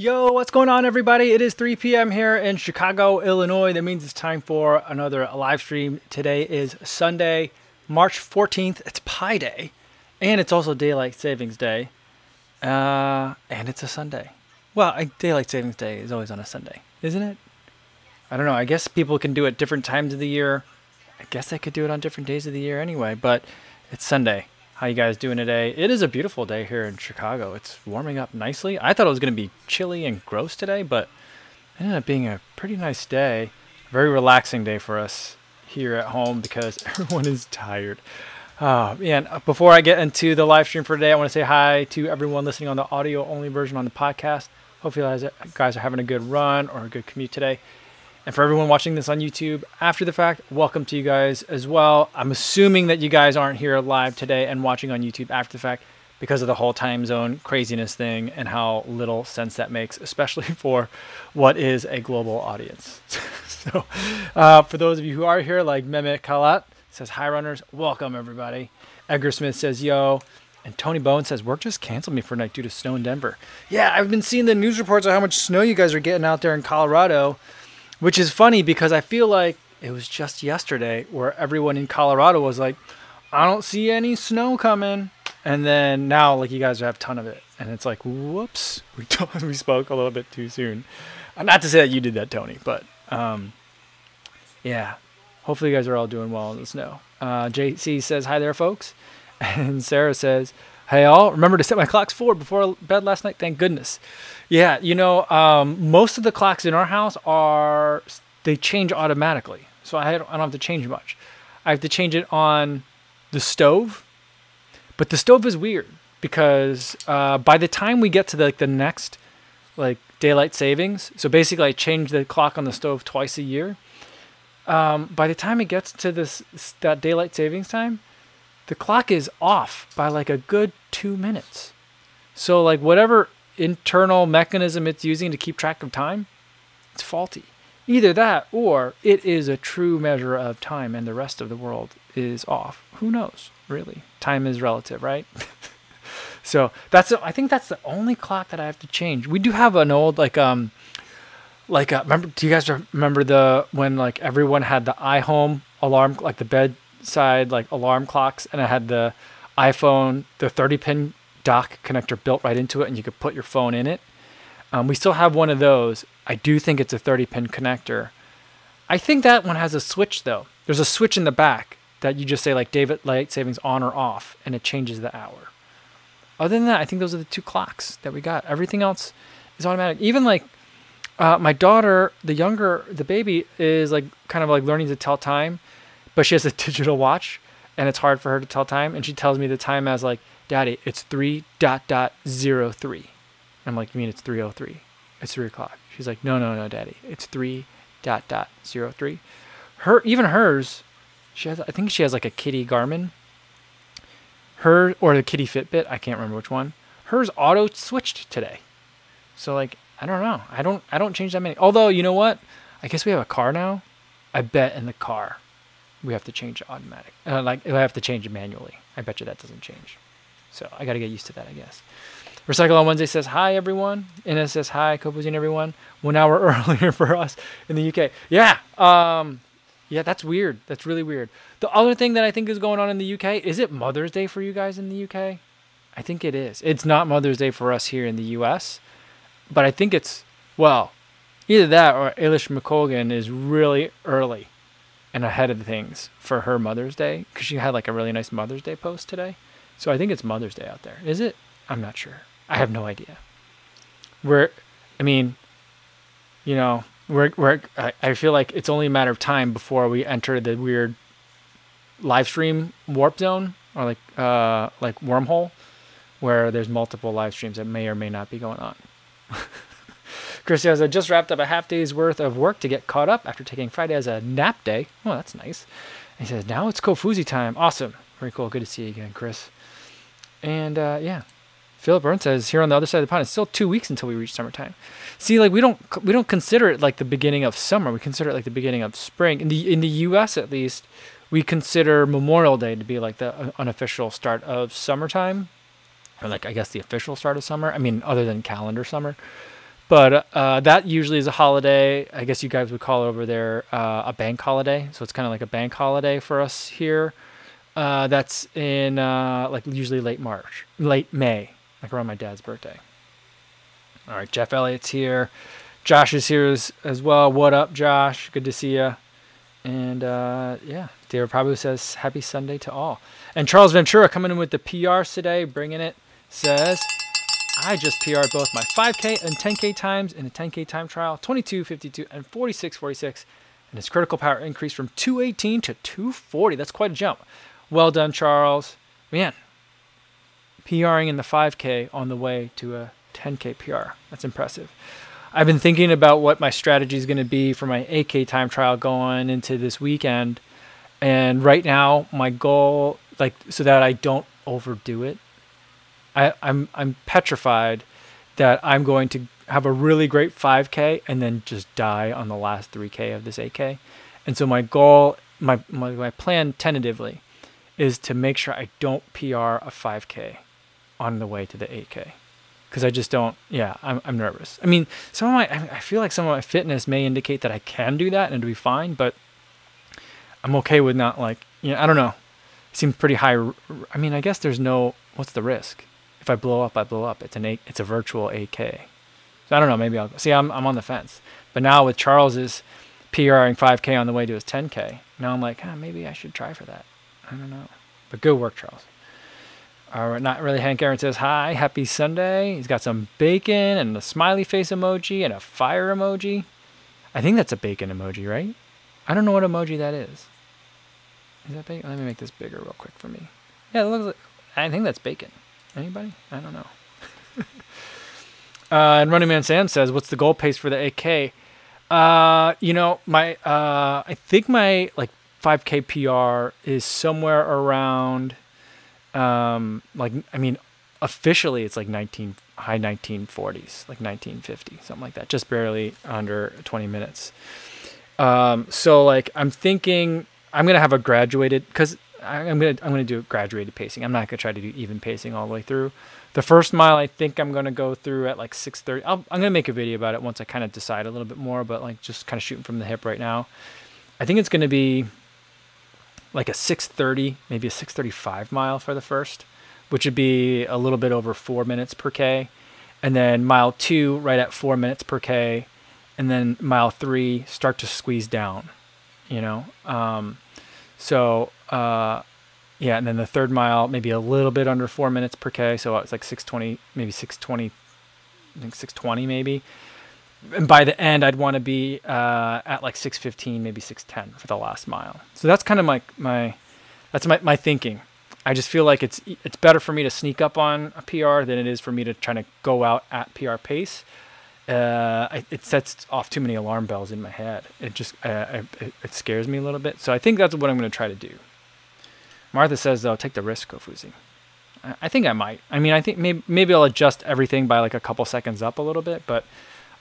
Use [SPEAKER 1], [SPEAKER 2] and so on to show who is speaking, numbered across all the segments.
[SPEAKER 1] Yo, what's going on, everybody? It is 3 p.m. here in Chicago, Illinois. That means it's time for another live stream. Today is Sunday, March 14th. It's Pi Day, and it's also Daylight Savings Day. Uh, and it's a Sunday. Well, I- Daylight Savings Day is always on a Sunday, isn't it? I don't know. I guess people can do it different times of the year. I guess they could do it on different days of the year anyway, but it's Sunday. How you guys doing today? It is a beautiful day here in Chicago. It's warming up nicely. I thought it was going to be chilly and gross today, but it ended up being a pretty nice day. Very relaxing day for us here at home because everyone is tired. Oh, man. uh, Before I get into the live stream for today, I want to say hi to everyone listening on the audio only version on the podcast. Hopefully, you guys are having a good run or a good commute today. And for everyone watching this on YouTube after the fact, welcome to you guys as well. I'm assuming that you guys aren't here live today and watching on YouTube after the fact because of the whole time zone craziness thing and how little sense that makes, especially for what is a global audience. so, uh, for those of you who are here, like Mehmet Kalat says, Hi, runners. Welcome, everybody. Edgar Smith says, Yo. And Tony Bowen says, Work just canceled me for night due to snow in Denver. Yeah, I've been seeing the news reports of how much snow you guys are getting out there in Colorado which is funny because I feel like it was just yesterday where everyone in Colorado was like, I don't see any snow coming. And then now, like, you guys have a ton of it. And it's like, whoops, we, we spoke a little bit too soon. Uh, Not to say that you did that, Tony, but um, yeah. Hopefully, you guys are all doing well in the snow. Uh, JC says, Hi there, folks. And Sarah says, Hey, all, remember to set my clocks forward before bed last night? Thank goodness. Yeah, you know, um, most of the clocks in our house are they change automatically, so I don't, I don't have to change much. I have to change it on the stove, but the stove is weird because uh, by the time we get to the, like the next like daylight savings, so basically I change the clock on the stove twice a year. Um, by the time it gets to this that daylight savings time, the clock is off by like a good two minutes. So like whatever internal mechanism it's using to keep track of time, it's faulty. Either that or it is a true measure of time and the rest of the world is off. Who knows, really? Time is relative, right? so that's I think that's the only clock that I have to change. We do have an old like um like uh, remember do you guys remember the when like everyone had the iHome alarm like the bedside like alarm clocks and I had the iPhone the 30 pin dock connector built right into it and you could put your phone in it. Um, we still have one of those. I do think it's a 30 pin connector. I think that one has a switch though. There's a switch in the back that you just say like David light savings on or off and it changes the hour. Other than that, I think those are the two clocks that we got. Everything else is automatic. Even like uh, my daughter, the younger, the baby is like kind of like learning to tell time, but she has a digital watch and it's hard for her to tell time. And she tells me the time as like, Daddy, it's three dot dot zero three. I'm like, you mean it's three oh three? It's three o'clock. She's like, no, no, no, Daddy, it's three dot dot zero three. Her even hers, she has I think she has like a kitty Garmin. Her or the kitty Fitbit, I can't remember which one. Hers auto switched today. So like, I don't know. I don't I don't change that many. Although, you know what? I guess we have a car now. I bet in the car we have to change automatic. Uh, like I have to change it manually. I bet you that doesn't change. So I got to get used to that, I guess. Recycle on Wednesday says hi everyone. Ines says hi, Copozine everyone. One hour earlier for us in the UK. Yeah, um, yeah, that's weird. That's really weird. The other thing that I think is going on in the UK is it Mother's Day for you guys in the UK? I think it is. It's not Mother's Day for us here in the US, but I think it's well, either that or Eilish McColgan is really early and ahead of things for her Mother's Day because she had like a really nice Mother's Day post today. So I think it's Mother's Day out there. Is it? I'm not sure. I have no idea. We're, I mean, you know, we're, we're, I, I feel like it's only a matter of time before we enter the weird live stream warp zone or like, uh, like wormhole where there's multiple live streams that may or may not be going on. Chris says, I just wrapped up a half day's worth of work to get caught up after taking Friday as a nap day. Oh, that's nice. And he says, now it's Kofuzi time. Awesome. Very cool. Good to see you again, Chris. And uh, yeah, Philip Burns says here on the other side of the pond, it's still two weeks until we reach summertime. See, like we don't we don't consider it like the beginning of summer. We consider it like the beginning of spring. In the in the U.S. at least, we consider Memorial Day to be like the uh, unofficial start of summertime, or like I guess the official start of summer. I mean, other than calendar summer. But uh, that usually is a holiday. I guess you guys would call it over there uh, a bank holiday. So it's kind of like a bank holiday for us here. Uh, that's in uh, like usually late March, late May, like around my dad's birthday. All right, Jeff Elliott's here. Josh is here as, as well. What up, Josh? Good to see you. And uh, yeah, David probably says happy Sunday to all. And Charles Ventura coming in with the PRs today, bringing it, says, I just PR'd both my 5K and 10K times in a 10K time trial, 22, 52, and 46, 46. And his critical power increased from 218 to 240. That's quite a jump. Well done, Charles. Man, PRing in the 5K on the way to a 10K PR. That's impressive. I've been thinking about what my strategy is going to be for my 8K time trial going into this weekend. And right now, my goal, like, so that I don't overdo it, I, I'm I'm petrified that I'm going to have a really great 5K and then just die on the last 3K of this 8K. And so my goal, my my, my plan tentatively, is to make sure I don't PR a 5K on the way to the 8K because I just don't. Yeah, I'm, I'm nervous. I mean, some of my I feel like some of my fitness may indicate that I can do that and it'll be fine, but I'm okay with not like you know I don't know. It seems pretty high. I mean, I guess there's no what's the risk? If I blow up, I blow up. It's an eight, it's a virtual 8K. So I don't know. Maybe I'll see. I'm I'm on the fence. But now with Charles's PRing 5K on the way to his 10K, now I'm like, ah, maybe I should try for that. I don't know. But good work, Charles. All right, not really. Hank Aaron says hi, happy Sunday. He's got some bacon and a smiley face emoji and a fire emoji. I think that's a bacon emoji, right? I don't know what emoji that is. Is that bacon? Let me make this bigger real quick for me. Yeah, it looks like. I think that's bacon. Anybody? I don't know. uh, and Running Man Sam says, "What's the goal pace for the 8K?" Uh, you know, my uh, I think my like 5K PR is somewhere around um, like I mean, officially it's like 19 high 1940s, like 1950, something like that, just barely under 20 minutes. Um, so like I'm thinking I'm gonna have a graduated because I'm gonna I'm gonna do graduated pacing. I'm not gonna try to do even pacing all the way through. The first mile I think I'm gonna go through at like 6:30. i am gonna make a video about it once I kind of decide a little bit more, but like just kind of shooting from the hip right now. I think it's gonna be like a 630, maybe a 635 mile for the first, which would be a little bit over four minutes per K. And then mile two, right at four minutes per K. And then mile three, start to squeeze down, you know? Um, so, uh, yeah, and then the third mile, maybe a little bit under four minutes per K. So it's like 620, maybe 620, I think 620 maybe and by the end, I'd want to be uh, at like 615, maybe 610 for the last mile. So that's kind of my my that's my, my thinking. I just feel like it's it's better for me to sneak up on a PR than it is for me to try to go out at PR pace. Uh, it sets off too many alarm bells in my head. It just uh, it, it, scares me a little bit. So I think that's what I'm going to try to do. Martha says though, take the risk, Kofuzi. I, I think I might. I mean, I think maybe maybe I'll adjust everything by like a couple seconds up a little bit, but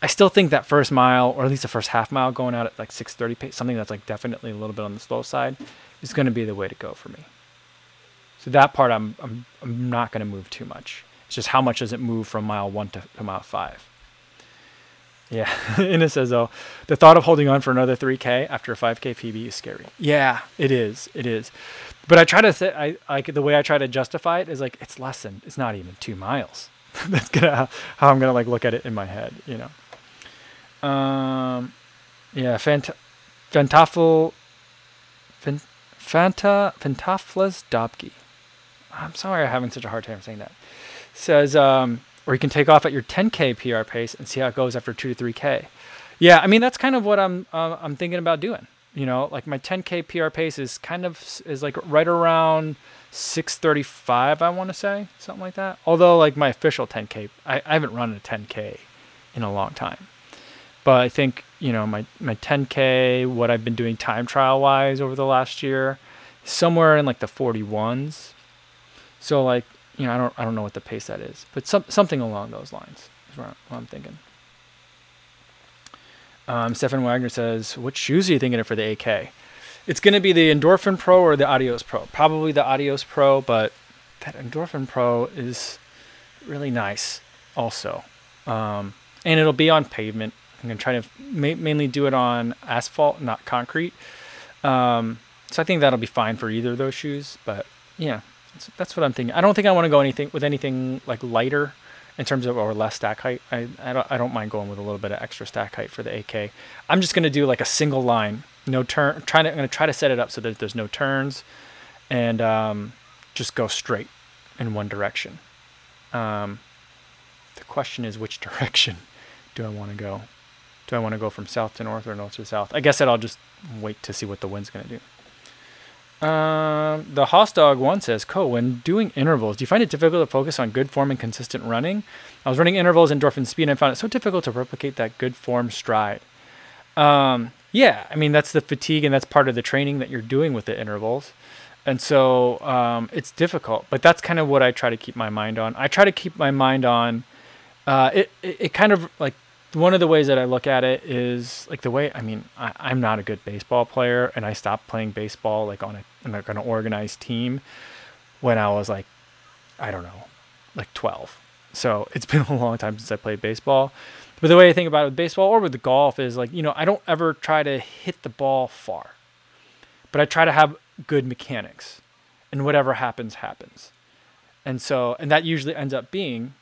[SPEAKER 1] I still think that first mile, or at least the first half mile, going out at like 6:30 pace, something that's like definitely a little bit on the slow side, is going to be the way to go for me. So that part, I'm I'm I'm not going to move too much. It's just how much does it move from mile one to, to mile five. Yeah, Ina says though, the thought of holding on for another 3K after a 5K PB is scary. Yeah, it is. It is. But I try to say, I like the way I try to justify it is like it's less than, it's not even two miles. That's gonna how I'm gonna like look at it in my head, you know. Um, yeah, Fant- Fantafel, Fanta, Fantaflas. I'm sorry I'm having such a hard time saying that. Says, um, or you can take off at your 10k PR pace and see how it goes after two to 3k. Yeah, I mean that's kind of what I'm uh, I'm thinking about doing. You know, like my 10k PR pace is kind of is like right around 635, I want to say something like that. Although like my official 10k, I, I haven't run a 10k in a long time. But I think you know my my 10k, what I've been doing time trial wise over the last year, somewhere in like the 41s. So like you know I don't I don't know what the pace that is, but some something along those lines is what I'm thinking. Um, Stefan Wagner says, "What shoes are you thinking of for the 8K?" It's going to be the Endorphin Pro or the Adios Pro. Probably the Adios Pro, but that Endorphin Pro is really nice also. Um, and it'll be on pavement. I'm gonna try to ma- mainly do it on asphalt, not concrete. Um, so I think that'll be fine for either of those shoes. But yeah, that's, that's what I'm thinking. I don't think I want to go anything with anything like lighter in terms of or less stack height. I, I don't I don't mind going with a little bit of extra stack height for the 8K. I'm just gonna do like a single line, no turn. Trying to I'm gonna try to set it up so that there's no turns, and um, just go straight in one direction. Um, the question is which direction do I want to go? Do I want to go from south to north or north to south? I guess that I'll just wait to see what the wind's gonna do. Um, the Hoss Dog one says, "Co, when doing intervals, do you find it difficult to focus on good form and consistent running? I was running intervals endorphin speed and I found it so difficult to replicate that good form stride. Um, yeah, I mean that's the fatigue and that's part of the training that you're doing with the intervals, and so um, it's difficult. But that's kind of what I try to keep my mind on. I try to keep my mind on. Uh, it, it it kind of like one of the ways that I look at it is like the way I mean I, I'm not a good baseball player and I stopped playing baseball like on a like an organized team when I was like I don't know like 12 so it's been a long time since I played baseball but the way I think about it with baseball or with the golf is like you know I don't ever try to hit the ball far but I try to have good mechanics and whatever happens happens and so and that usually ends up being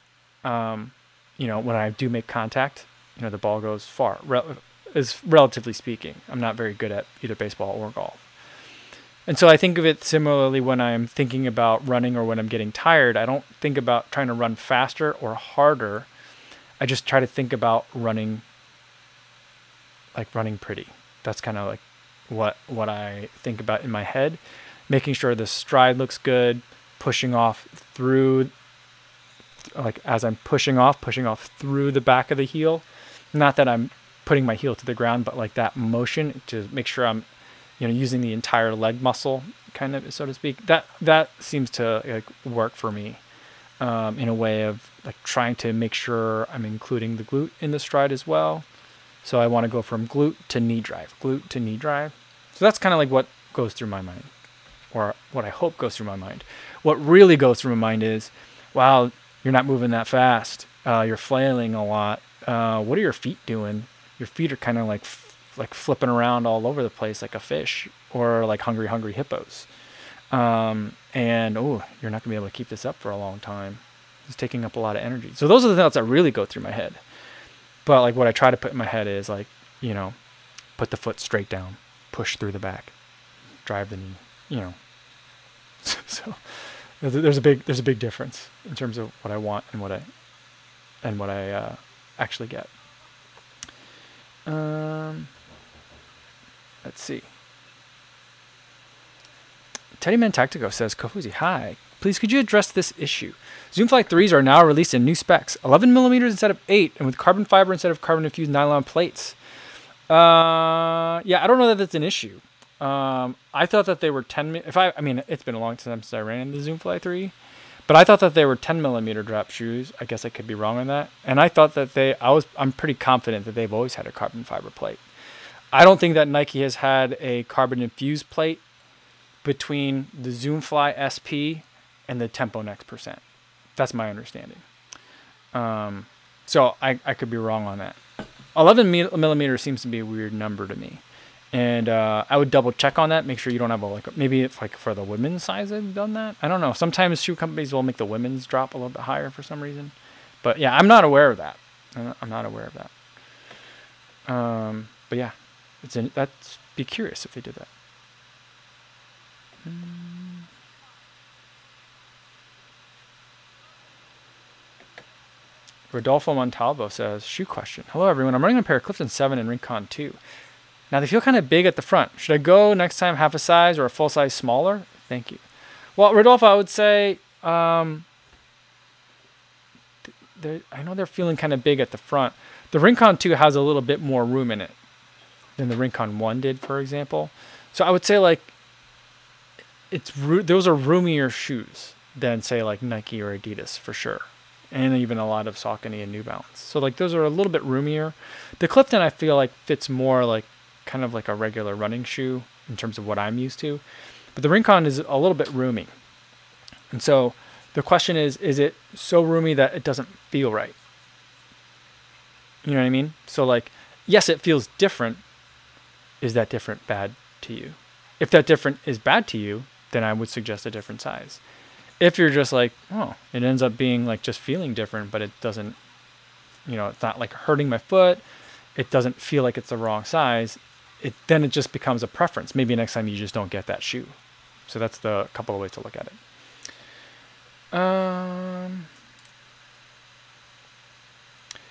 [SPEAKER 1] um, you know when I do make contact you know the ball goes far. Rel- is relatively speaking, I'm not very good at either baseball or golf. And so I think of it similarly when I'm thinking about running or when I'm getting tired. I don't think about trying to run faster or harder. I just try to think about running like running pretty. That's kind of like what what I think about in my head, making sure the stride looks good, pushing off through like as I'm pushing off, pushing off through the back of the heel not that I'm putting my heel to the ground, but like that motion to make sure I'm, you know, using the entire leg muscle, kind of so to speak. That that seems to like, work for me, um, in a way of like trying to make sure I'm including the glute in the stride as well. So I want to go from glute to knee drive, glute to knee drive. So that's kind of like what goes through my mind, or what I hope goes through my mind. What really goes through my mind is, wow, you're not moving that fast. Uh, you're flailing a lot uh, what are your feet doing? Your feet are kind of like like flipping around all over the place like a fish or like hungry hungry hippos. Um, and oh, you're not gonna be able to keep this up for a long time. It's taking up a lot of energy. So those are the thoughts that really go through my head. But like what I try to put in my head is like, you know, put the foot straight down, push through the back, drive the knee, you know. so there's a big there's a big difference in terms of what I want and what I and what I uh, actually get. Um, let's see. Teddyman Tactico says, Kofuzi, hi. Please could you address this issue? Zoomfly 3s are now released in new specs 11 millimeters instead of 8, and with carbon fiber instead of carbon infused nylon plates. Uh, yeah, I don't know that that's an issue. Um, I thought that they were 10. If I, I mean, it's been a long time since I ran the Zoomfly 3. But I thought that they were 10 millimeter drop shoes. I guess I could be wrong on that. And I thought that they, I was, I'm pretty confident that they've always had a carbon fiber plate. I don't think that Nike has had a carbon infused plate between the Zoomfly SP and the Tempo Next Percent. That's my understanding. Um, so I, I could be wrong on that. 11 millimeter seems to be a weird number to me and uh, I would double check on that. Make sure you don't have a like maybe it's like for the women's size they've done that. I don't know. Sometimes shoe companies will make the women's drop a little bit higher for some reason, but yeah, I'm not aware of that. I'm not aware of that. Um, but yeah, it's in, be curious if they did that. Hmm. Rodolfo Montalvo says, shoe question. Hello everyone. I'm running a pair of Clifton 7 and Rincon 2. Now they feel kind of big at the front. Should I go next time half a size or a full size smaller? Thank you. Well, Rodolfo, I would say um, I know they're feeling kind of big at the front. The Rincon 2 has a little bit more room in it than the Rincon 1 did, for example. So I would say like it's those are roomier shoes than say like Nike or Adidas for sure, and even a lot of Saucony and New Balance. So like those are a little bit roomier. The Clifton I feel like fits more like kind of like a regular running shoe in terms of what I'm used to. But the Rincon is a little bit roomy. And so the question is is it so roomy that it doesn't feel right? You know what I mean? So like, yes, it feels different. Is that different bad to you? If that different is bad to you, then I would suggest a different size. If you're just like, oh, it ends up being like just feeling different, but it doesn't, you know, it's not like hurting my foot. It doesn't feel like it's the wrong size. It then it just becomes a preference. Maybe next time you just don't get that shoe. So that's the couple of ways to look at it. Um,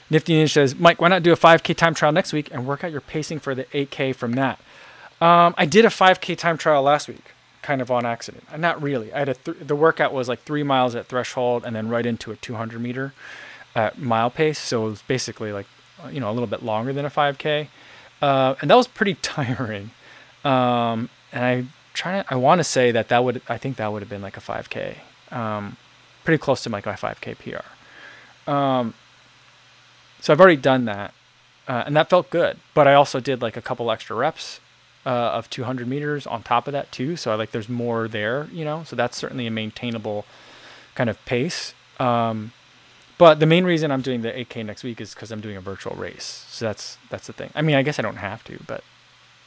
[SPEAKER 1] Nifty Ninja says, Mike, why not do a 5K time trial next week and work out your pacing for the 8K from that? Um, I did a 5K time trial last week, kind of on accident. Uh, not really. I had a th- the workout was like three miles at threshold and then right into a 200 meter at mile pace. So it was basically like, uh, you know, a little bit longer than a 5K. Uh, and that was pretty tiring. Um, and I try to, I want to say that that would, I think that would have been like a 5K, um, pretty close to like my 5K PR. Um, so I've already done that, uh, and that felt good. But I also did like a couple extra reps uh, of 200 meters on top of that too. So I like there's more there, you know. So that's certainly a maintainable kind of pace. Um, but the main reason I'm doing the 8K next week is because I'm doing a virtual race. So that's that's the thing. I mean, I guess I don't have to, but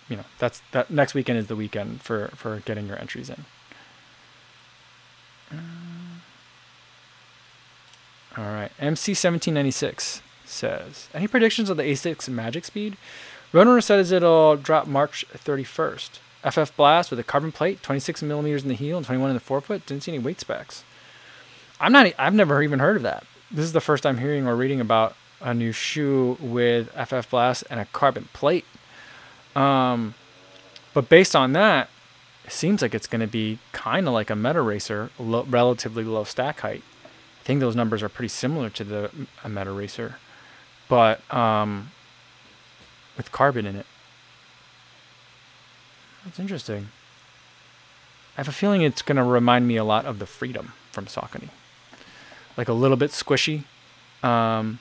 [SPEAKER 1] you know, that's that next weekend is the weekend for for getting your entries in. All right, MC 1796 says, Any predictions on the Asics Magic Speed? Roadrunner says it'll drop March 31st. FF Blast with a carbon plate, 26 millimeters in the heel and 21 in the forefoot. Didn't see any weight specs. I'm not. I've never even heard of that. This is the first time hearing or reading about a new shoe with FF Blast and a carbon plate. Um, but based on that, it seems like it's going to be kind of like a Meta Racer, lo- relatively low stack height. I think those numbers are pretty similar to the Meta Racer but um, with carbon in it. That's interesting. I have a feeling it's going to remind me a lot of the Freedom from Saucony. Like a little bit squishy, um,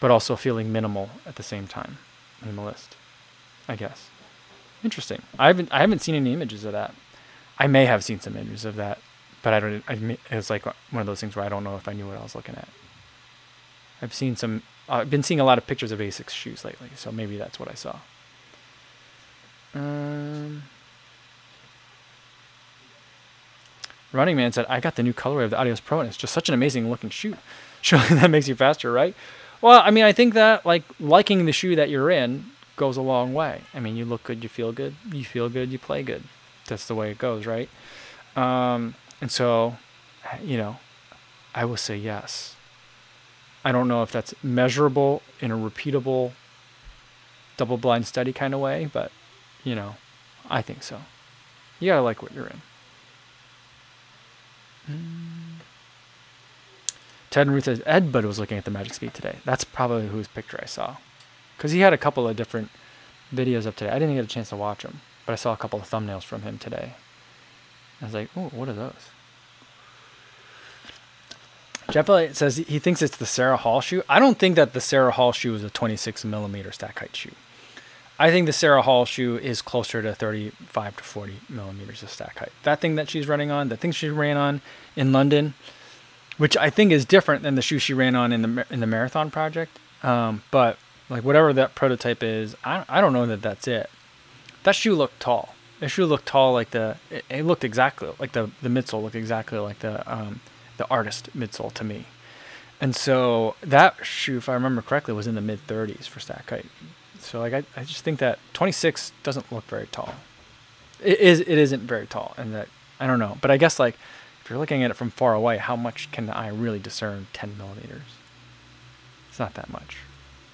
[SPEAKER 1] but also feeling minimal at the same time. Minimalist, I guess. Interesting. I haven't I haven't seen any images of that. I may have seen some images of that, but I don't. I, it was like one of those things where I don't know if I knew what I was looking at. I've seen some uh, I've been seeing a lot of pictures of Asics shoes lately, so maybe that's what I saw. Um, Running Man said, I got the new colorway of the Adios Pro, and it's just such an amazing looking shoe. Surely that makes you faster, right? Well, I mean, I think that like liking the shoe that you're in goes a long way. I mean, you look good, you feel good, you feel good, you play good. That's the way it goes, right? Um, and so, you know, I will say yes. I don't know if that's measurable in a repeatable double blind study kind of way, but you know, I think so. You gotta like what you're in. Ted and Ruth says EddBud was looking at the Magic Speed today. That's probably whose picture I saw, because he had a couple of different videos up today. I didn't get a chance to watch them, but I saw a couple of thumbnails from him today. I was like, oh, what are those? Jeff Elliott says he thinks it's the Sarah Hall shoe. I don't think that the Sarah Hall shoe is a 26 millimeter stack height shoe. I think the Sarah Hall shoe is closer to 35 to 40 millimeters of stack height. That thing that she's running on, the thing she ran on in London, which I think is different than the shoe she ran on in the in the marathon project. Um, but like whatever that prototype is, I I don't know that that's it. That shoe looked tall. That shoe looked tall like the it, it looked exactly like the the midsole looked exactly like the um, the artist midsole to me. And so that shoe, if I remember correctly, was in the mid 30s for stack height. So like I, I just think that 26 doesn't look very tall. It is it isn't very tall, and that I don't know. But I guess like if you're looking at it from far away, how much can the eye really discern 10 millimeters? It's not that much.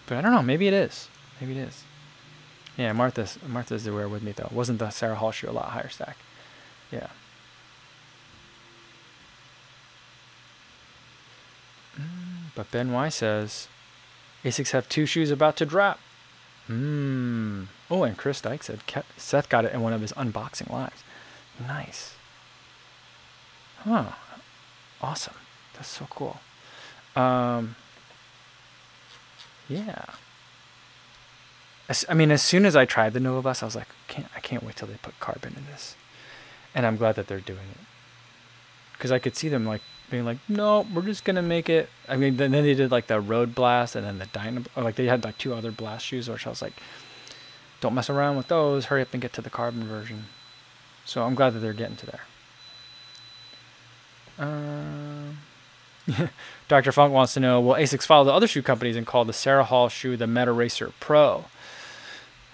[SPEAKER 1] But I don't know. Maybe it is. Maybe it is. Yeah, Martha's Martha's aware with me though. Wasn't the Sarah Hall shoe a lot higher stack? Yeah. But Ben Y says, Asics have two shoes about to drop. Hmm. Oh, and Chris Dyke said Seth got it in one of his unboxing lives. Nice. Huh. Awesome. That's so cool. Um, yeah. As, I mean, as soon as I tried the Nova Blast, I was like, can't, I can't wait till they put carbon in this. And I'm glad that they're doing it. Because I could see them like being like, no, we're just gonna make it. I mean, then, then they did like the Road Blast and then the Dyna, or like they had like two other blast shoes, which I was like, don't mess around with those. Hurry up and get to the carbon version. So I'm glad that they're getting to there. Um, Dr. Funk wants to know Will ASICS follow the other shoe companies and call the Sarah Hall shoe the Meta Racer Pro?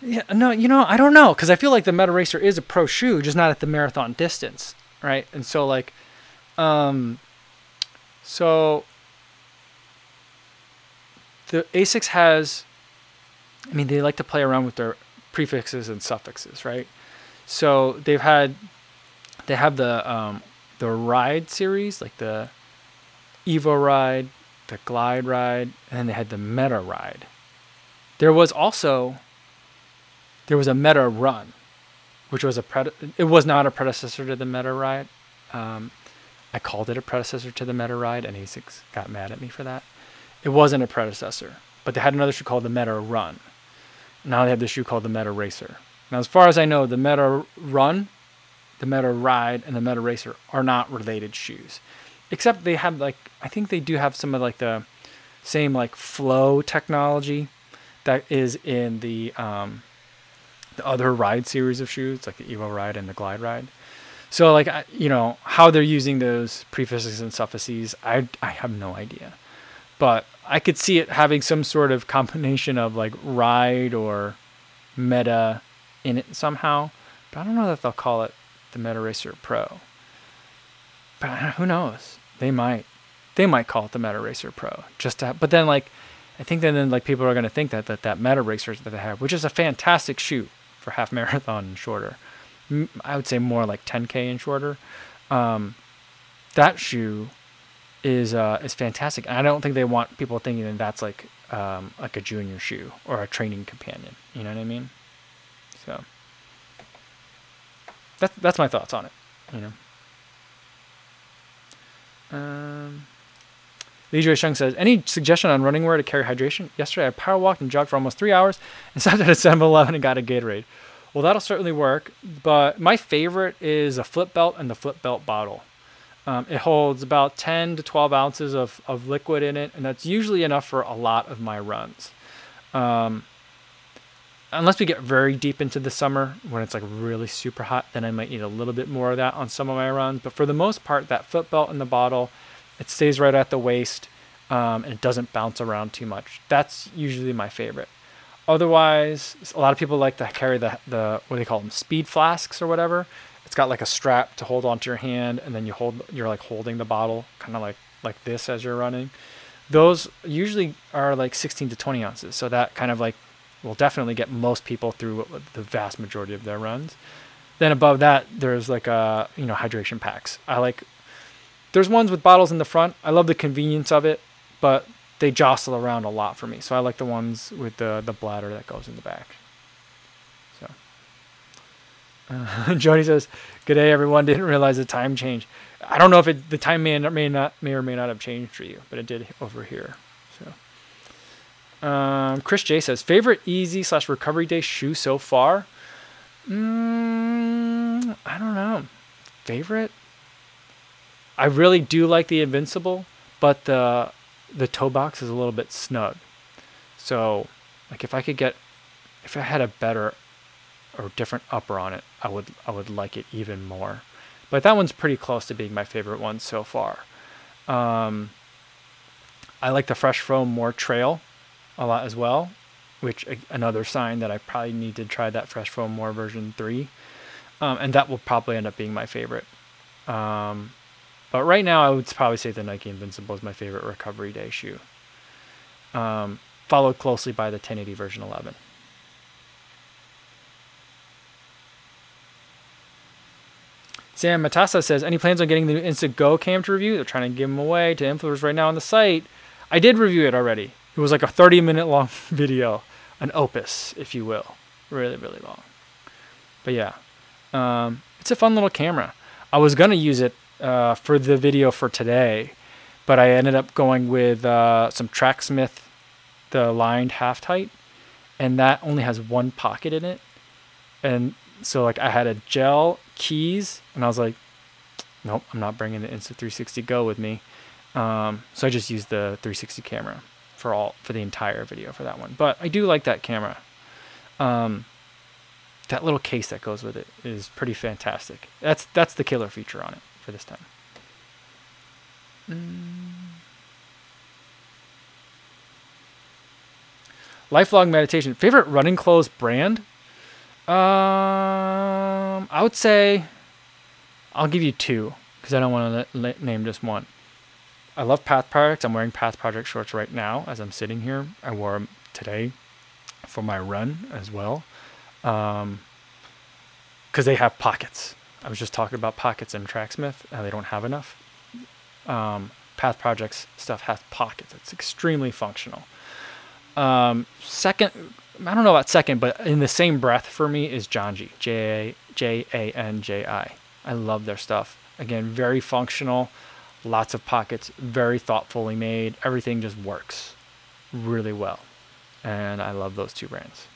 [SPEAKER 1] Yeah, no, you know, I don't know because I feel like the Meta Racer is a pro shoe, just not at the marathon distance, right? And so, like, um, so the ASICS has, I mean, they like to play around with their prefixes and suffixes, right? So they've had, they have the um, the Ride series, like the Evo Ride, the Glide Ride, and then they had the Meta Ride. There was also there was a Meta Run, which was a pred- it was not a predecessor to the Meta Ride. Um, I called it a predecessor to the Meta Ride, and ASICS got mad at me for that. It wasn't a predecessor, but they had another shoe called the Meta Run. Now they have this shoe called the Meta Racer. Now, as far as I know, the Meta Run, the Meta Ride, and the Meta Racer are not related shoes except they have like I think they do have some of like the same like flow technology that is in the um, the other ride series of shoes like the Evo Ride and the Glide Ride. So like you know how they're using those prefixes and suffixes, I I have no idea, but I could see it having some sort of combination of like ride or meta in it somehow. But I don't know that they'll call it the Meta Racer Pro. But uh, who knows? They might, they might call it the Meta Racer Pro. Just to, have, but then like, I think that then like people are going to think that that that Meta Racer that they have, which is a fantastic shoe for half marathon and shorter. I would say more like 10k and shorter. Um, that shoe is uh, is fantastic. And I don't think they want people thinking that that's like um, like a junior shoe or a training companion. You know what I mean? So that's that's my thoughts on it. You know. Um, Lee Sheng says, any suggestion on running wear to carry hydration? Yesterday I power walked and jogged for almost three hours and stopped at a 7-Eleven and got a Gatorade. Well, that'll certainly work, but my favorite is a flip belt and the flip belt bottle. Um, it holds about 10 to 12 ounces of, of liquid in it, and that's usually enough for a lot of my runs. Um, unless we get very deep into the summer when it's like really super hot, then I might need a little bit more of that on some of my runs. But for the most part, that flip belt in the bottle, it stays right at the waist um, and it doesn't bounce around too much. That's usually my favorite. Otherwise, a lot of people like to carry the, the what do they call them, speed flasks or whatever. It's got like a strap to hold onto your hand, and then you hold you're like holding the bottle, kind of like like this as you're running. Those usually are like 16 to 20 ounces, so that kind of like will definitely get most people through the vast majority of their runs. Then above that, there's like a uh, you know hydration packs. I like. There's ones with bottles in the front. I love the convenience of it, but they jostle around a lot for me. So I like the ones with the the bladder that goes in the back. So. Uh, Jody says, "Good day, everyone. Didn't realize the time change. I don't know if it, the time may may not may or may not have changed for you, but it did over here." Um, Chris J says favorite easy slash recovery day shoe so far. Mm, I don't know. Favorite. I really do like the Invincible, but the the toe box is a little bit snug. So, like if I could get, if I had a better or different upper on it, I would I would like it even more. But that one's pretty close to being my favorite one so far. Um, I like the Fresh Foam More Trail a lot as well, which another sign that I probably need to try that Fresh Foam More version 3. Um, and that will probably end up being my favorite. Um, but right now, I would probably say the Nike Invincible is my favorite recovery day shoe. Um, followed closely by the 1080 version 11. Sam Matassa says, any plans on getting the Instant Go cam to review? They're trying to give them away to influencers right now on the site. I did review it already. It was like a 30 minute long video, an opus, if you will. Really, really long. But yeah, um, it's a fun little camera. I was going to use it uh, for the video for today, but I ended up going with uh, some Tracksmith, the lined half tight, and that only has one pocket in it. And so, like, I had a gel keys, and I was like, nope, I'm not bringing the Insta360 Go with me. Um, so I just used the 360 camera for all for the entire video for that one. But I do like that camera. Um, that little case that goes with it is pretty fantastic. That's that's the killer feature on it for this time. Mm. Lifelong meditation. Favorite running clothes brand? Um, I would say I'll give you two because I don't want to name just one. I love Path Project. I'm wearing Path Project shorts right now as I'm sitting here. I wore them today for my run as well. Um, because they have pockets. I was just talking about pockets in Tracksmith. and they don't have enough. Um, Path Projects stuff has pockets. It's extremely functional. Um, second, I don't know about second, but in the same breath for me is Janji. J J A N J I. I love their stuff. Again, very functional, lots of pockets, very thoughtfully made. Everything just works really well. And I love those two brands.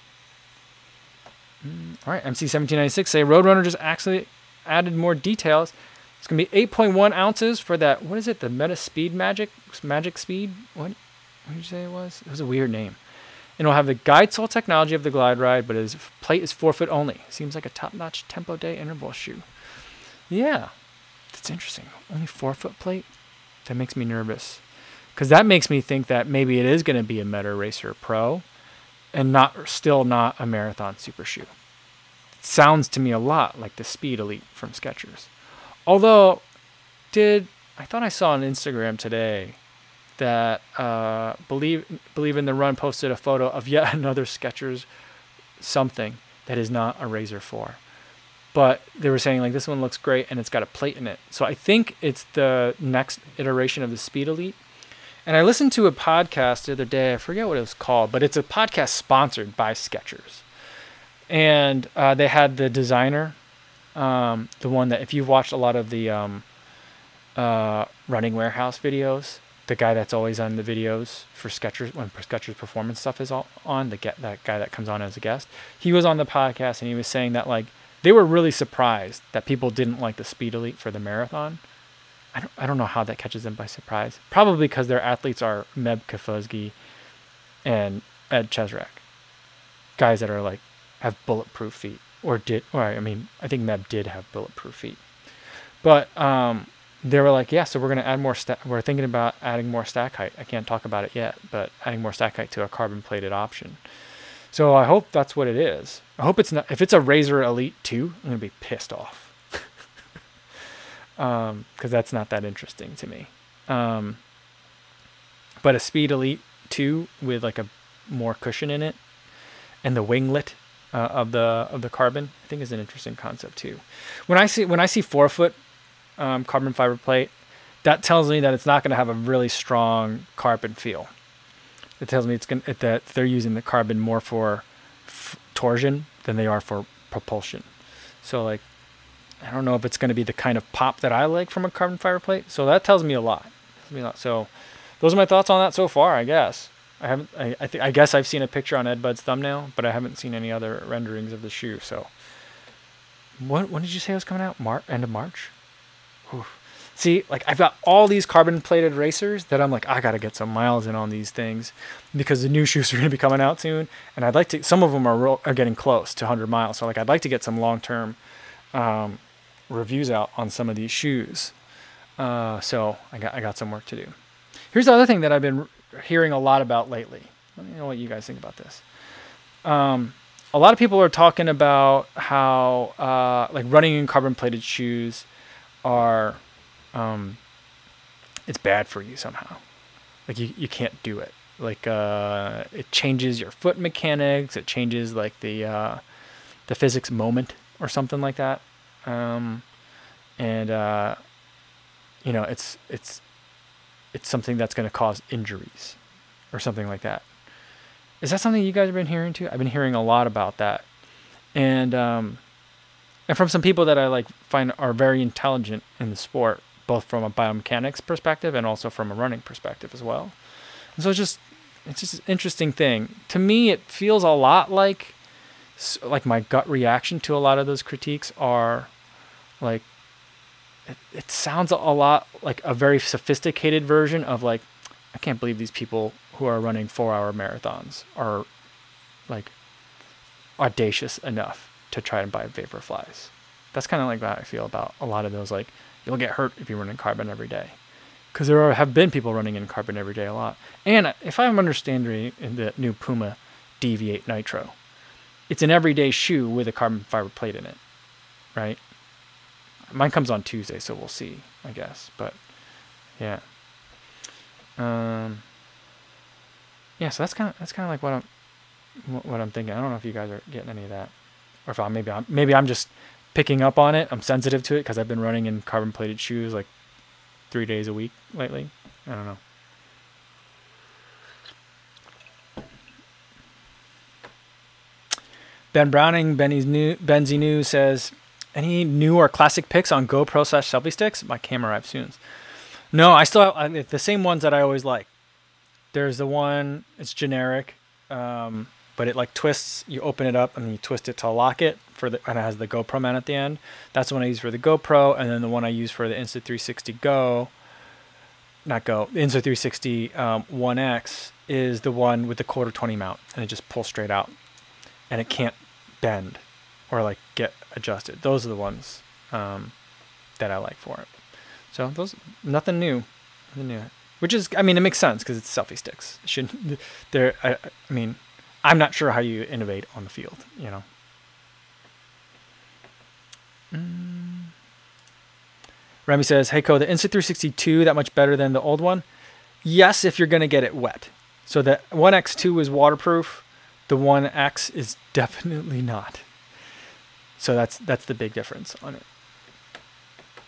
[SPEAKER 1] Mm, all right, MC1796 say Roadrunner just actually added more details. It's to be 8.1 ounces for that. What is it? The Meta Speed Magic? Magic Speed? What? What did you say it was? It was a weird name. And it'll have the guide sole technology of the Glide Ride, but its plate is forefoot only. Seems like a top notch tempo day interval shoe. Yeah, that's interesting. Only forefoot plate? That makes me nervous. Because that makes me think that maybe it is to be a Meta Racer Pro and not still not a marathon super shoe. Sounds to me a lot like the Speed Elite from Skechers. Although, did I thought I saw on Instagram today that uh, believe believe in the run posted a photo of yet another Skechers something that is not a Razor 4. But they were saying like this one looks great and it's got a plate in it. So I think it's the next iteration of the Speed Elite. And I listened to a podcast the other day. I forget what it was called, but it's a podcast sponsored by Skechers. And uh, they had the designer, um, the one that if you've watched a lot of the um, uh, running warehouse videos, the guy that's always on the videos for Skechers when Skechers performance stuff is all on the get that guy that comes on as a guest. He was on the podcast and he was saying that like they were really surprised that people didn't like the Speed Elite for the marathon. I don't, I don't know how that catches them by surprise. Probably because their athletes are Meb Keflezighi and Ed Cheserek, guys that are like have bulletproof feet or did or I mean I think Meb did have bulletproof feet, but um, they were like, yeah, so we're to add more, sta- we're thinking about adding more stack height. I can't talk about it yet, but adding more stack height to a carbon plated option. So I hope that's what it is. I hope it's not, if it's a Razor Elite 2, I'm to be pissed off. because um, that's not that interesting to me. Um, but a Speed Elite 2 with like a more cushion in it and the winglet uh, of the of the carbon I think is an interesting concept too. When I see when I see forefoot um, carbon fiber plate, that tells me that it's not going to have a really strong carbon feel. It tells me it's going that they're using the carbon more for f- torsion than they are for propulsion. So like, I don't know if it's going to be the kind of pop that I like from a carbon fiber plate. So that tells me a lot. So those are my thoughts on that so far. I guess I haven't. I I, th- I guess I've seen a picture on EddBud's thumbnail, but I haven't seen any other renderings of the shoe. So, what when did you say it was coming out? March end of March. See, like I've got all these carbon plated racers that I'm like, I gotta get some miles in on these things because the new shoes are gonna be coming out soon, and I'd like to. Some of them are real, are getting close to 100 miles, so like I'd like to get some long term um, reviews out on some of these shoes. Uh, so I got I got some work to do. Here's the other thing that I've been hearing a lot about lately. Let me know what you guys think about this. Um, a lot of people are talking about how uh, like running in carbon plated shoes are um, it's bad for you somehow. Like you, you can't do it. Like uh, it changes your foot mechanics. It changes like the uh, the physics moment or something like that. Um, and uh, you know it's it's it's something that's going to cause injuries or something like that. Is that something you guys have been hearing too? I've been hearing a lot about that, and um, and from some people that I like find are very intelligent in the sport, both from a biomechanics perspective and also from a running perspective as well. And so it's just it's just an interesting thing. To me, it feels a lot like like my gut reaction to a lot of those critiques are like it, it sounds a lot like a very sophisticated version of like I can't believe these people who are running four hour marathons are like audacious enough to try and buy Vaporflies. That's kind of like how I feel about a lot of those. Like you'll get hurt if you run in carbon every day, because there are, have been people running in carbon every day a lot. And if I'm understanding in the new Puma Deviate Nitro, it's an everyday shoe with a carbon fiber plate in it, right? Mine comes on Tuesday, so we'll see, I guess. But yeah. Um, yeah, so that's kind of that's kind of like what I'm what I'm thinking. I don't know if you guys are getting any of that, or if I'm maybe I'm maybe I'm just picking up on it. I'm sensitive to it because I've been running in carbon plated shoes like three days a week lately. I don't know. Ben Browning, Benny's new Benzie New says, any new or classic picks on GoPro slash selfie sticks? My camera arrives soon. No, I still have the same ones that I always like. There's the one, it's generic, um, but it like twists. You open it up and then you twist it to lock it for the, and it has the GoPro mount at the end. That's the one I use for the GoPro, and then the one I use for the Insta360 Go, not Go, the Insta360 um, 1X is the one with the quarter 20 mount, and it just pulls straight out, and it can't bend or like get adjusted. Those are the ones um, that I like for it. So those nothing new, nothing new. Which is, I mean, it makes sense because it's selfie sticks. Should there? I, I mean, I'm not sure how you innovate on the field. You know. Mm. Remy says, "Hey, Co, the Insta360 that much better than the old one? Yes, if you're gonna get it wet. So the 1X2 is waterproof. The 1X is definitely not. So that's that's the big difference on it.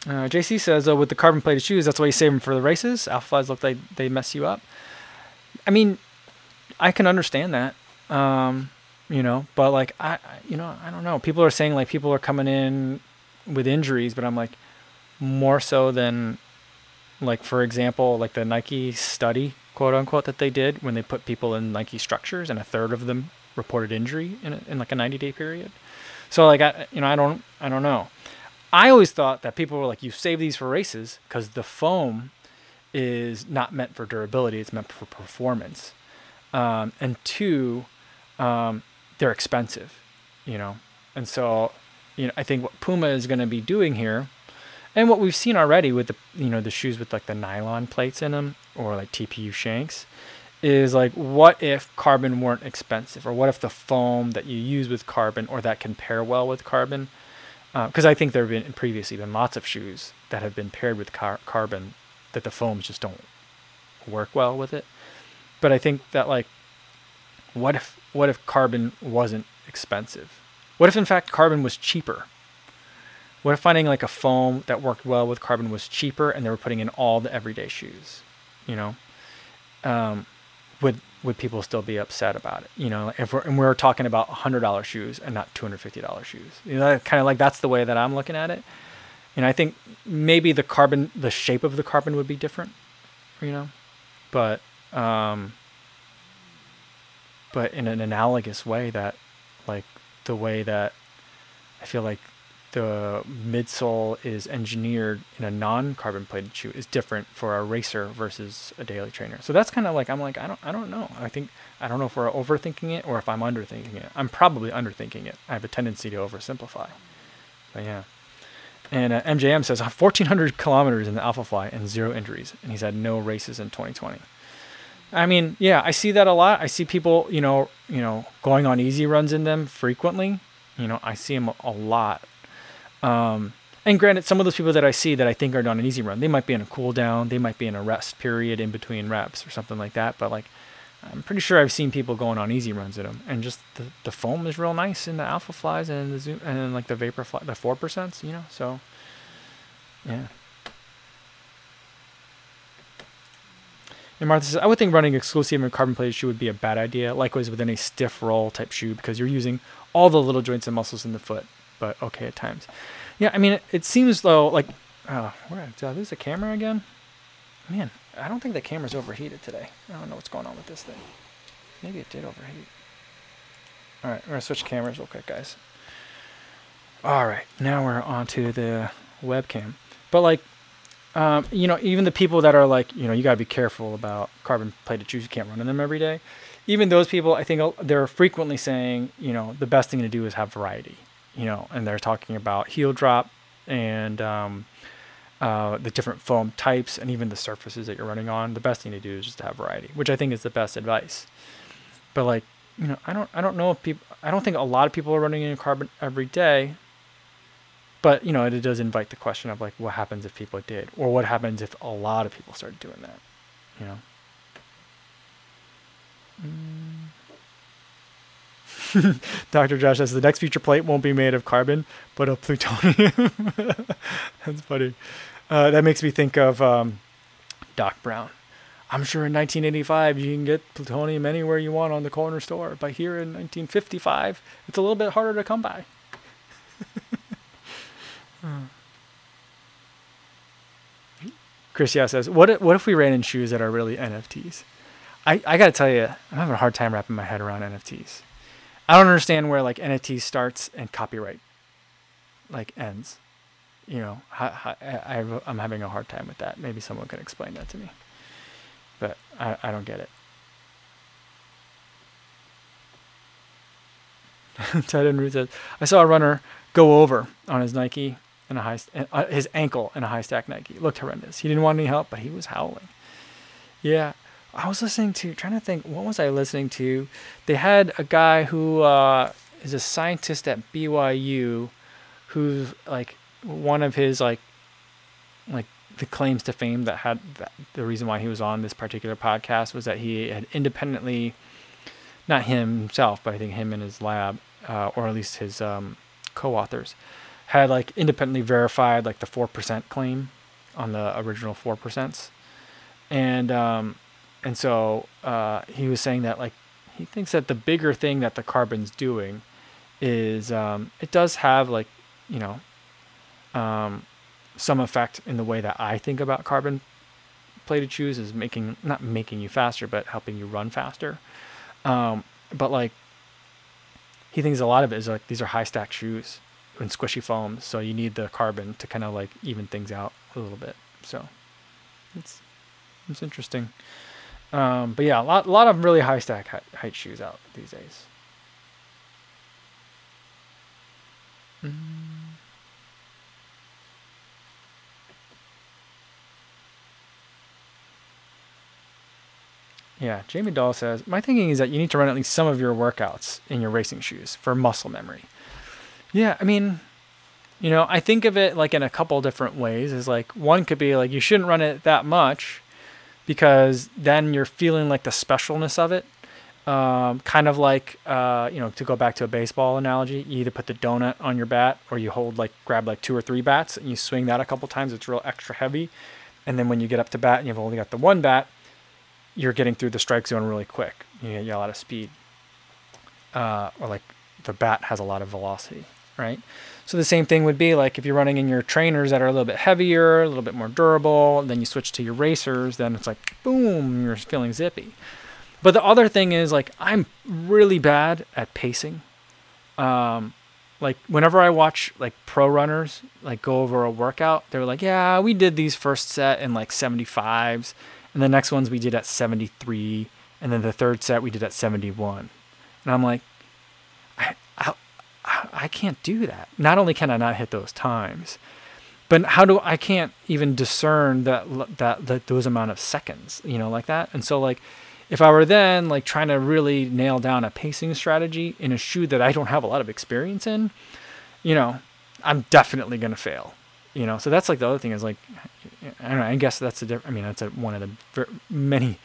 [SPEAKER 1] Uh, JC says, uh, with the carbon plated shoes, that's why you save them for the races. Alphaflies look like they mess you up. I mean, I can understand that, um, you know, but like, I, you know, I don't know. People are saying like people are coming in with injuries, but I'm like, more so than like, for example, like the Nike study, quote unquote, that they did when they put people in Nike structures and a third of them reported injury in, in like a 90 day period. So like, I, you know, I don't, I don't know. I always thought that people were like, you save these for races because the foam is not meant for durability; it's meant for performance. Um, and two, um, they're expensive, you know. And so, you know, I think what Puma is going to be doing here, and what we've seen already with the, you know, the shoes with like the nylon plates in them or like TPU shanks, is like, what if carbon weren't expensive, or what if the foam that you use with carbon or that can pair well with carbon because uh, I think there have been previously been lots of shoes that have been paired with car- carbon that the foams just don't work well with it. But I think that like, what if what if carbon wasn't expensive? What if in fact carbon was cheaper? What if finding like a foam that worked well with carbon was cheaper and they were putting in all the everyday shoes? You know, um, would would people still be upset about it? You know, if we're and we're talking about hundred dollar shoes and not two hundred fifty dollar shoes. You know, kind of like that's the way that I'm looking at it. And I think maybe the carbon, the shape of the carbon would be different. You know, but um, but in an analogous way that, like the way that I feel like the midsole is engineered in a non-carbon plated shoe is different for a racer versus a daily trainer. So that's kind of like I'm like I don't I don't know. I think I don't know if we're overthinking it or if I'm underthinking it. I'm probably underthinking it. I have a tendency to oversimplify. But yeah. And uh, MJM says 1,400 kilometers in the Alphafly and zero injuries, and he's had no races in 2020. I mean, yeah, I see that a lot. I see people, you know, you know, going on easy runs in them frequently. You know, I see them a lot um, and granted, some of those people that I see that I think are on an easy run, they might be in a cool down, they might be in a rest period in between reps or something like that. But like, I'm pretty sure I've seen people going on easy runs at them, and just the, the foam is real nice in the Alphaflies and the zoom and like the Vaporfly, the four percents, you know. So, yeah. And Martha says, I would think running exclusive and carbon plated shoe would be a bad idea. Likewise with any stiff roll type shoe because you're using all the little joints and muscles in the foot but okay at times. Yeah, I mean, it, it seems though like, oh, where did I lose the camera again? Man, I don't think the camera's overheated today. I don't know what's going on with this thing. Maybe it did overheat. All right, we're gonna switch cameras real quick, guys. All right, now we're on to the webcam. But like, um, you know, even the people that are like, you know, you got to be careful about carbon plated shoes. You can't run in them every day. Even those people, I think they're frequently saying, you know, the best thing to do is have variety. You know, and they're talking about heel drop and um, uh, the different foam types and even the surfaces that you're running on. The best thing to do is just have variety, which I think is the best advice. But like, you know, I don't, I don't know if people, I don't think a lot of people are running in carbon every day. But you know, it, it does invite the question of like, what happens if people did, or what happens if a lot of people started doing that, you know. Mm. Dr. Josh says the next future plate won't be made of carbon, but of plutonium. That's funny. Uh, that makes me think of um, Doc Brown. I'm sure in 1985 you can get plutonium anywhere you want on the corner store, but here in 1955 it's a little bit harder to come by. Chris yeah says, "What if, what if we ran in shoes that are really NFTs?" I I gotta tell you, I'm having a hard time wrapping my head around NFTs. I don't understand where like NFT starts and copyright like ends. You know, I, I, I'm having a hard time with that. Maybe someone can explain that to me, but I, I don't get it. Ted and Ruth says, I saw a runner go over on his Nike and a high uh, his ankle in a high stack Nike. It looked horrendous. He didn't want any help, but he was howling. Yeah, I was listening to trying to think what was I listening to? They had a guy who uh, is a scientist at BYU, who's like one of his like like the claims to fame that had that, the reason why he was on this particular podcast was that he had independently, not him himself, but I think him and his lab, uh, or at least his um, co-authors, had like independently verified like the four percent claim on the original four percents, and um, and so uh, he was saying that like he thinks that the bigger thing that the carbon's doing is um, it does have like you know um, some effect in the way that I think about carbon plated shoes is making not making you faster but helping you run faster um, but like he thinks a lot of it is like these are high stack shoes and squishy foams, so you need the carbon to kind of like even things out a little bit. So it's it's interesting. Um, but yeah, a lot a lot of really high stack height, shoes out these days. Mm. Yeah, Jamie Dahl says, My thinking is that you need to run at least some of your workouts in your racing shoes for muscle memory. Yeah, I mean, you know, I think of it like in a couple different ways. Is like one could be like you shouldn't run it that much because then you're feeling like the specialness of it. Um, kind of like uh, you know, to go back to a baseball analogy, you either put the donut on your bat or you hold like grab like two or three bats and you swing that a couple times. It's real extra heavy, and then when you get up to bat and you've only got the one bat, you're getting through the strike zone really quick. You get a lot of speed, uh, or like the bat has a lot of velocity right? So the same thing would be like if you're running in your trainers that are a little bit heavier, a little bit more durable, then you switch to your racers, then it's like boom, you're feeling zippy. But the other thing is like I'm really bad at pacing. Um, like whenever I watch like pro runners like go over a workout, they're like, "Yeah, we did these first set in like 75s, and the next ones we did at 73, and then the third set we did at 71." And I'm like, I can't do that. Not only can I not hit those times, but how do I can't even discern that that, that those amount of seconds, you know, like that. And so like if I were then like trying to really nail down a pacing strategy in a shoe that I don't have a lot of experience in, you know, I'm definitely going to fail. You know, so that's like the other thing is like, I don't know. I guess that's the diff- I mean, that's a, one of the many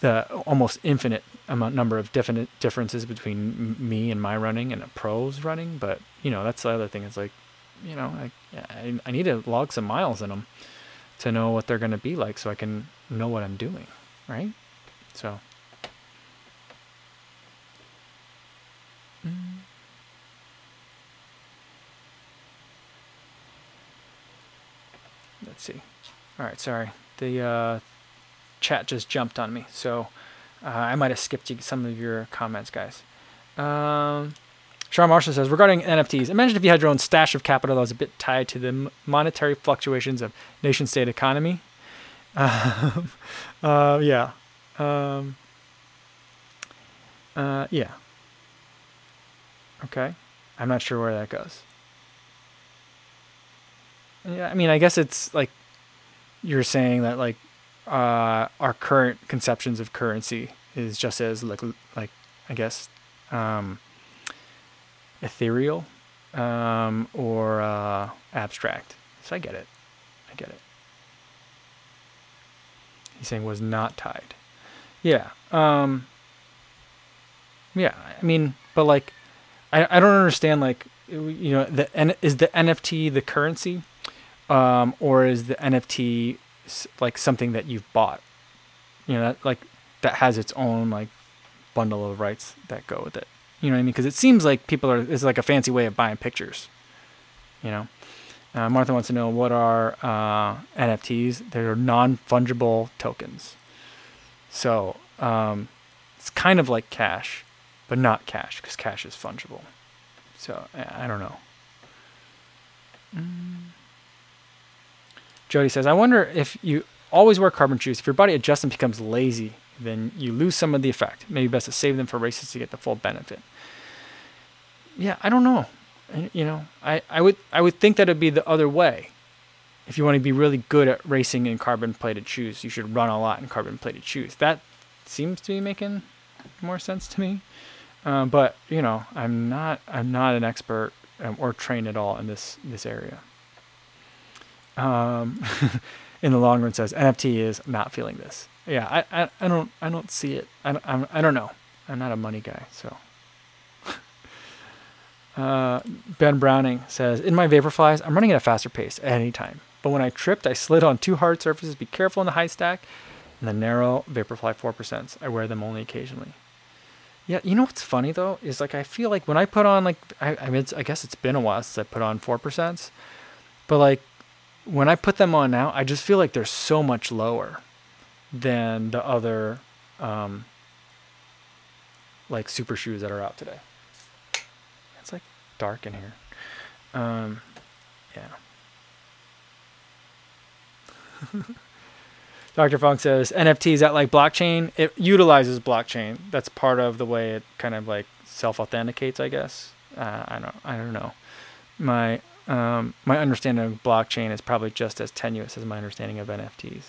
[SPEAKER 1] the almost infinite amount number of definite differences between me and my running and a pro's running. But you know, that's the other thing. It's like, you know, I I, need to log some miles in them to know what they're going to be like, so I can know what I'm doing, right? So. Mm. Let's see. All right, sorry. The uh, chat just jumped on me. So uh, I might have skipped some of your comments, guys. Um, Sean Marshall says regarding NFTs, imagine if you had your own stash of capital that was a bit tied to the monetary fluctuations of nation state economy. Um, uh, yeah. Um, uh, yeah. Okay. I'm not sure where that goes. Yeah, I mean, I guess it's like you're saying that like uh, our current conceptions of currency is just as like like I guess um, ethereal um, or uh, abstract. So I get it. I get it. He's saying was not tied. Yeah. Um, yeah. I mean, but like, I, I don't understand like you know the is the NFT the currency, um, or is the NFT like something that you've bought? You know, that, like that has its own like bundle of rights that go with it. You know what I mean? Because it seems like people are it's like a fancy way of buying pictures. You know, uh, Martha wants to know what are uh, NFTs? They're non fungible tokens. So um, it's kind of like cash, but not cash because cash is fungible. So I don't know. Mm. Jody says, I wonder if you always wear carbon shoes. If your body adjusts and becomes lazy, then you lose some of the effect. Maybe best to save them for races to get the full benefit. Yeah, I don't know. You know, I, I would I would think that it'd be the other way. If you want to be really good at racing in carbon plated shoes, you should run a lot in carbon plated shoes. That seems to be making more sense to me. Uh, but you know, I'm not I'm not an expert um, or trained at all in this this area. Um, in the long run, says NFT is not feeling this. Yeah, I, I, I don't I don't see it. I I'm, I don't know. I'm not a money guy, so. Uh, ben Browning says, In my Vaporflies, I'm running at a faster pace at any time. But when I tripped, I slid on two hard surfaces. Be careful in the high stack. And the narrow Vaporfly 4%. I wear them only occasionally. Yeah, you know what's funny though is like I feel like when I put on like I I mean I guess it's been a while since I put on four percent, but like when I put them on now, I just feel like they're so much lower than the other um, like super shoes that are out today. It's like dark in here. Um, yeah. Dr. Funk says NFTs that like blockchain, it utilizes blockchain. That's part of the way it kind of like self authenticates, I guess. Uh, I don't I don't know. My um, my understanding of blockchain is probably just as tenuous as my understanding of NFTs.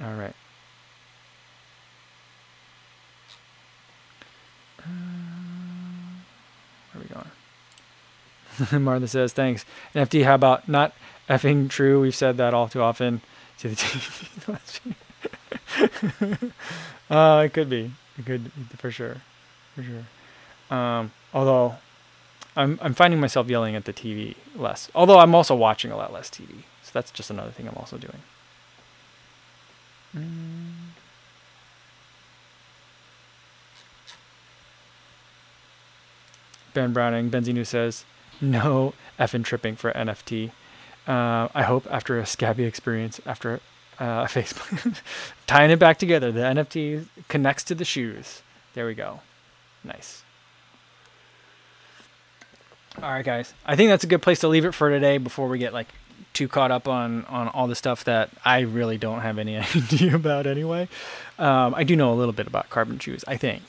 [SPEAKER 1] All right. Uh, where are we going? Martha says, thanks. NFT, how about not effing true? We've said that all too often to the TV. uh, it could be. It could, for sure. For sure. Um, although, I'm, I'm finding myself yelling at the TV less. Although I'm also watching a lot less TV. So that's just another thing I'm also doing. Mm. Ben Browning, Benzinu says, no effing tripping for NFT. Uh, I hope after a scabby experience, after uh, Facebook, tying it back together, the NFT connects to the shoes. There we go. Nice. All right, guys. I think that's a good place to leave it for today before we get like too caught up on on all the stuff that I really don't have any idea about anyway. Um, I do know a little bit about carbon shoes, I think,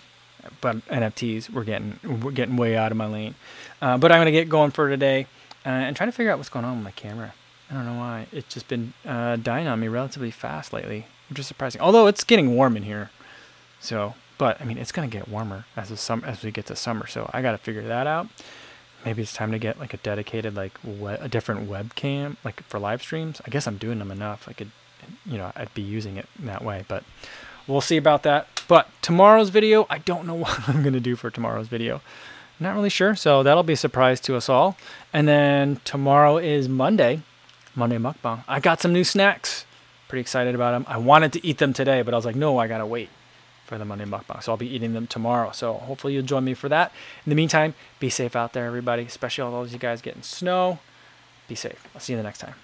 [SPEAKER 1] but NFTs we're getting we're getting way out of my lane. Uh, but I'm gonna get going for today uh, and trying to figure out what's going on with my camera. I don't know why it's just been uh, dying on me relatively fast lately, which is surprising. Although it's getting warm in here, so but I mean it's gonna get warmer as the sum as we get to summer. So I got to figure that out. Maybe it's time to get like a dedicated like we- a different webcam like for live streams. I guess I'm doing them enough. I could, you know, I'd be using it that way, but we'll see about that. But tomorrow's video, I don't know what I'm gonna do for tomorrow's video. Not really sure. So that'll be a surprise to us all. And then tomorrow is Monday, Monday mukbang. I got some new snacks. Pretty excited about them. I wanted to eat them today, but I was like, no, I gotta wait for the Monday mukbang. So I'll be eating them tomorrow. So hopefully you'll join me for that. In the meantime, be safe out there, everybody, especially all those you guys getting snow. Be safe. I'll see you the next time.